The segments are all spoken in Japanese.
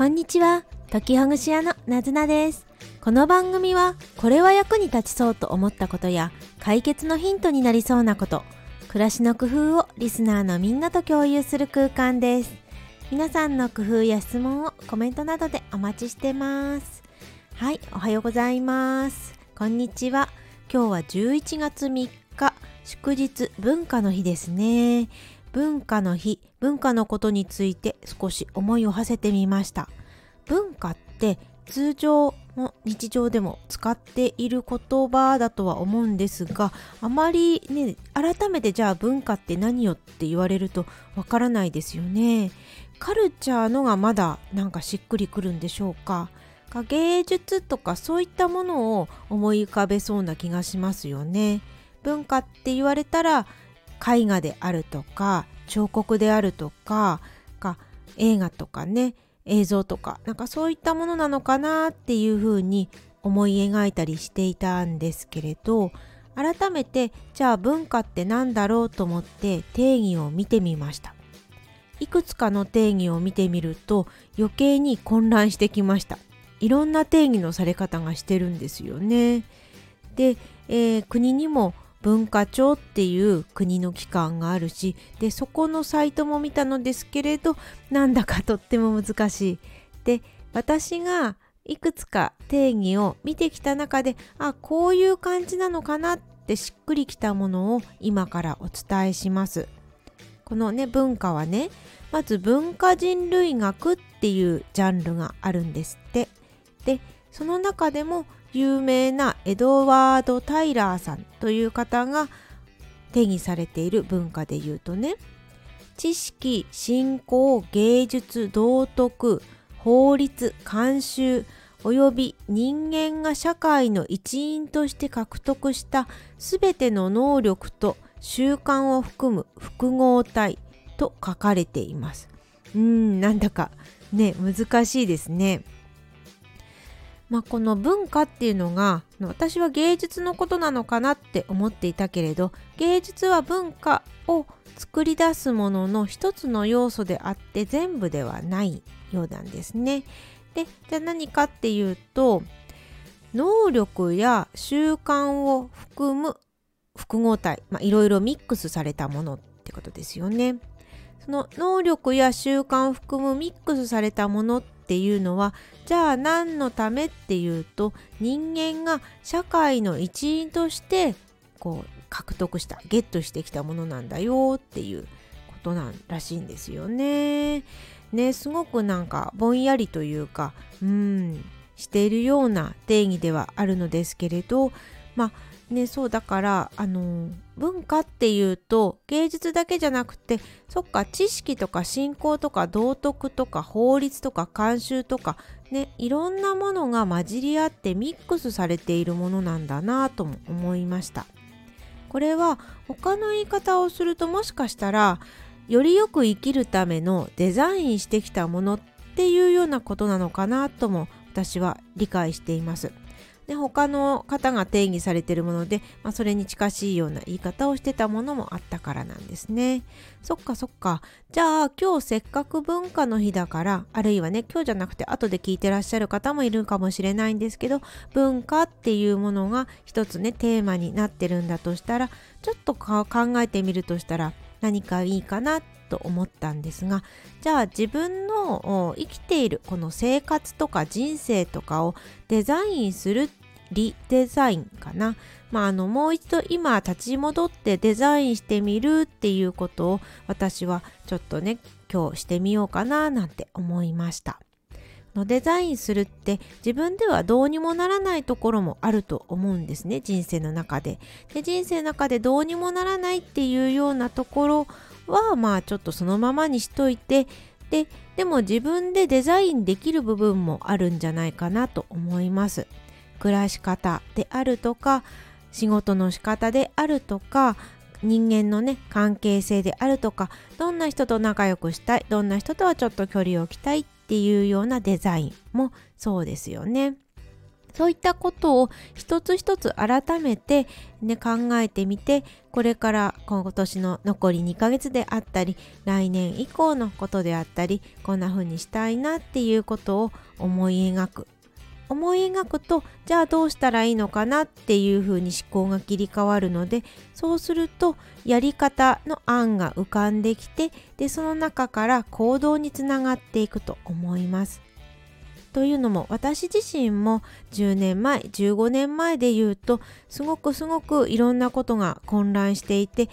こんにちは。時ほぐし屋のなずなです。この番組はこれは役に立ちそうと思ったことや解決のヒントになりそうなこと暮らしの工夫をリスナーのみんなと共有する空間です。皆さんの工夫や質問をコメントなどでお待ちしてます。はいおはようございます。こんにちは。今日は11月3日祝日文化の日ですね。文化の日文化のことについて少し思いを馳せてみました。文化って通常の日常でも使っている言葉だとは思うんですがあまりね改めてじゃあ文化って何よって言われるとわからないですよね。カルチャーのがまだなんかしっくりくるんでしょうか？芸術とかそういったものを思い浮かべそうな気がしますよね。文化って言われたら絵画であるとか彫刻であるとかか映画とかね。映像とかなんかそういったものなのかなっていうふうに思い描いたりしていたんですけれど改めてじゃあ文化って何だろうと思って定義を見てみました。いくつかの定義を見てみると余計に混乱してきました。いろんな定義のされ方がしてるんですよね。で、えー、国にも文化庁っていう国の機関があるしでそこのサイトも見たのですけれどなんだかとっても難しい。で私がいくつか定義を見てきた中であこういう感じなのかなってしっくりきたものを今からお伝えします。このね文化はねまず文化人類学っていうジャンルがあるんですって。でその中でも有名なエドワード・タイラーさんという方が定義されている文化で言うとね知識信仰芸術道徳法律慣習および人間が社会の一員として獲得した全ての能力と習慣を含む複合体と書かれています。うんなんだかね難しいですね。まあ、この文化っていうのが私は芸術のことなのかなって思っていたけれど芸術は文化を作り出すものの一つの要素であって全部ではないようなんですね。でじゃあ何かっていうと能力や習慣を含む複合体いろいろミックスされたものってことですよね。その能力や習慣を含むミックスされたものってていうのはじゃあ何のためっていうと人間が社会の一員としてこう獲得したゲットしてきたものなんだよっていうことなんらしいんですよね。ねすごくなんかぼんやりというかうんしているような定義ではあるのですけれどまあねそうだからあの文化っていうと芸術だけじゃなくてそっか知識とか信仰とか道徳とか法律とか慣習とかねいろんなものが混じり合ってミックスされているものなんだなとも思いました。これは他の言い方をするともしかしたらよりよく生きるためのデザインしてきたものっていうようなことなのかなとも私は理解しています。で他の方が定義されているもので、まあ、それに近しいような言い方をしてたものもあったからなんですね。そっかそっか。じゃあ今日せっかく文化の日だからあるいはね今日じゃなくて後で聞いてらっしゃる方もいるかもしれないんですけど文化っていうものが一つねテーマになってるんだとしたらちょっと考えてみるとしたら何かいいかなと思ったんですがじゃあ自分の生きているこの生活とか人生とかをデザインするっリデザインかな。まあ、あのもう一度今立ち戻ってデザインしてみるっていうことを私はちょっとね今日してみようかななんて思いました。のデザインするって自分ではどうにもならないところもあると思うんですね人生の中でで人生の中でどうにもならないっていうようなところはまあちょっとそのままにしといてででも自分でデザインできる部分もあるんじゃないかなと思います暮らし方であるとか仕事の仕方であるとか人間のね関係性であるとかどんな人と仲良くしたいどんな人とはちょっと距離を置きたいっていうようなデザインもそうですよね。そういったことを一つ一つ改めて、ね、考えてみてこれから今年の残り2ヶ月であったり来年以降のことであったりこんな風にしたいなっていうことを思い描く思い描くとじゃあどうしたらいいのかなっていう風に思考が切り替わるのでそうするとやり方の案が浮かんできてでその中から行動につながっていくと思います。というのも私自身も10年前15年前で言うとすごくすごくいろんなことが混乱していて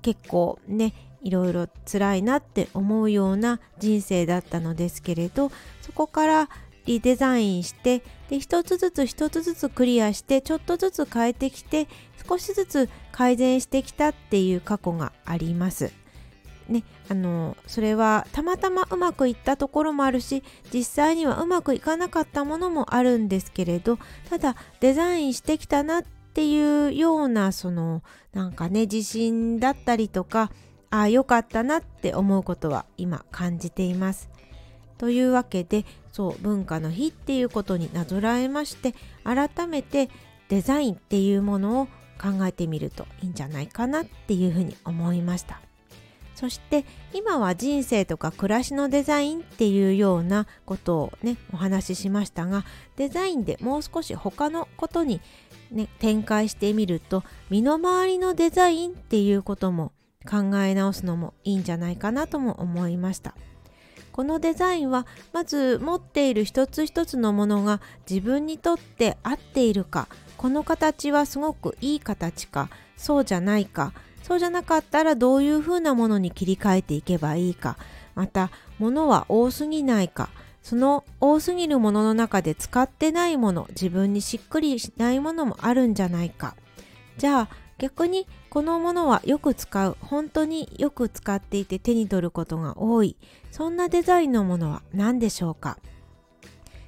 結構ねいろいろ辛いなって思うような人生だったのですけれどそこからリデザインしてで一つずつ一つずつクリアしてちょっとずつ変えてきて少しずつ改善してきたっていう過去があります。ね、あのそれはたまたまうまくいったところもあるし実際にはうまくいかなかったものもあるんですけれどただデザインしてきたなっていうようなそのなんかね自信だったりとかああよかったなって思うことは今感じています。というわけでそう文化の日っていうことになぞらえまして改めてデザインっていうものを考えてみるといいんじゃないかなっていうふうに思いました。そして今は人生とか暮らしのデザインっていうようなことをねお話ししましたがデザインでもう少し他のことにね展開してみると身の回りのデザインっていうことも考え直すのもいいんじゃないかなとも思いました。このデザインはまず持っている一つ一つのものが自分にとって合っているかこの形はすごくいい形かそうじゃないかそうじゃなかったらどういうふうなものに切り替えていけばいいかまた物は多すぎないかその多すぎるものの中で使ってないもの自分にしっくりしないものもあるんじゃないかじゃあ逆にこのものはよく使う。本当によく使っていて手に取ることが多い。そんなデザインのものは何でしょうか？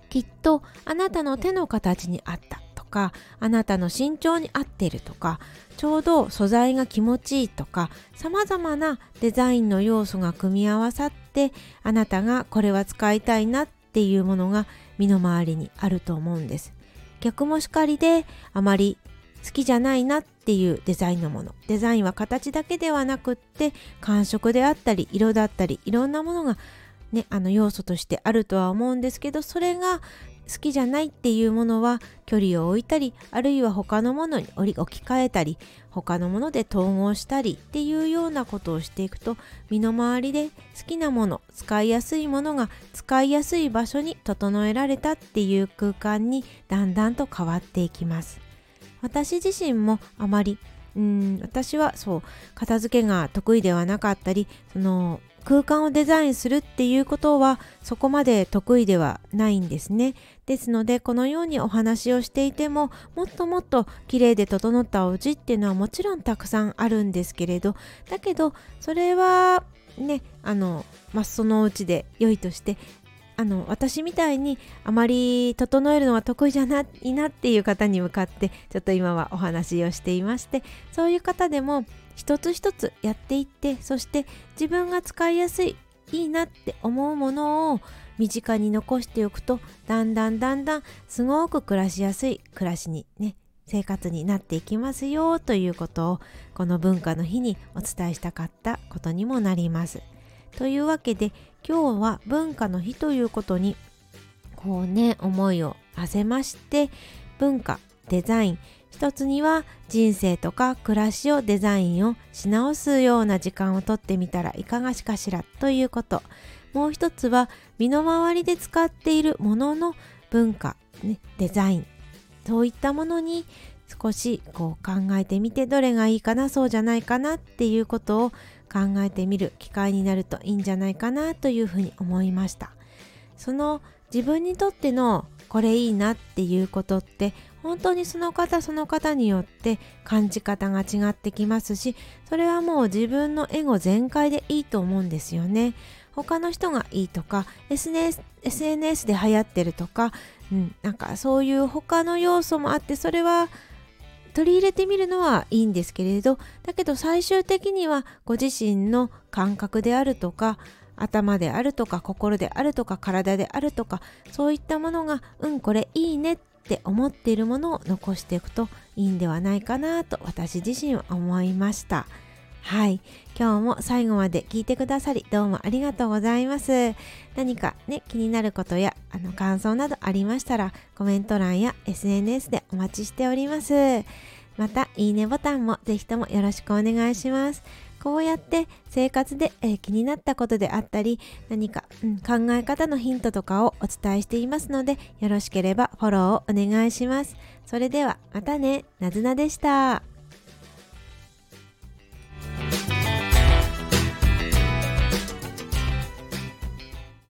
きっとあなたの手の形に合った。とかあなたの身長に合ってるとかちょうど素材が気持ちいいとかさまざまなデザインの要素が組み合わさってあなたがこれは使いたいなっていうものが身の回りにあると思うんです。逆もしかりであまり好きじゃないなっていうデザインのもの。デザインは形だけではなくって感触であったり色だったりいろんなものがね、あの要素としてあるとは思うんですけどそれが好きじゃないっていうものは距離を置いたりあるいは他のものに置き換えたり他のもので統合したりっていうようなことをしていくと身の回りで好きなもの使いやすいものが使いやすい場所に整えられたっていう空間にだんだんと変わっていきます。私自身もあまりうん私はそう片付けが得意ではなかったりその空間をデザインするっていうことはそこまで得意ではないんですね。ですのでこのようにお話をしていてももっともっと綺麗で整ったお家っていうのはもちろんたくさんあるんですけれどだけどそれはねあのまあそのうちで良いとしてあの私みたいにあまり整えるのは得意じゃないなっていう方に向かってちょっと今はお話をしていましてそういう方でも一つ一つやっていってそして自分が使いやすいいいなって思うものを身近に残しておくとだんだんだんだんすごく暮らしやすい暮らしにね生活になっていきますよということをこの文化の日にお伝えしたかったことにもなります。というわけで今日は文化の日ということにこうね思いを馳せまして文化デザイン。一つには人生とか暮らしをデザインをし直すような時間をとってみたらいかがしかしらということ。もう一つは身の回りで使っているものの文化、ね、デザイン。そういったものに少しこう考えてみてどれがいいかなそうじゃないかなっていうことを考えてみる機会になるといいんじゃないかなというふうに思いました。その自分にとってのこれいいなっていうことって本当にその方その方によって感じ方が違ってきますしそれはもう自分のエゴ全開でいいと思うんですよね。他の人がいいとか SNS, SNS で流行ってるとか、うん、なんかそういう他の要素もあってそれは取り入れてみるのはいいんですけれどだけど最終的にはご自身の感覚であるとか頭であるとか心であるとか体であるとかそういったものがうんこれいいねって思っているものを残していくといいんではないかなと私自身は思いました。はい。今日も最後まで聞いてくださりどうもありがとうございます。何かね気になることやあの感想などありましたらコメント欄や SNS でお待ちしております。またいいねボタンもぜひともよろしくお願いします。こうやって生活で、えー、気になったことであったり何か、うん、考え方のヒントとかをお伝えしていますのでよろしければフォローをお願いします。それではまたね、なずなでした。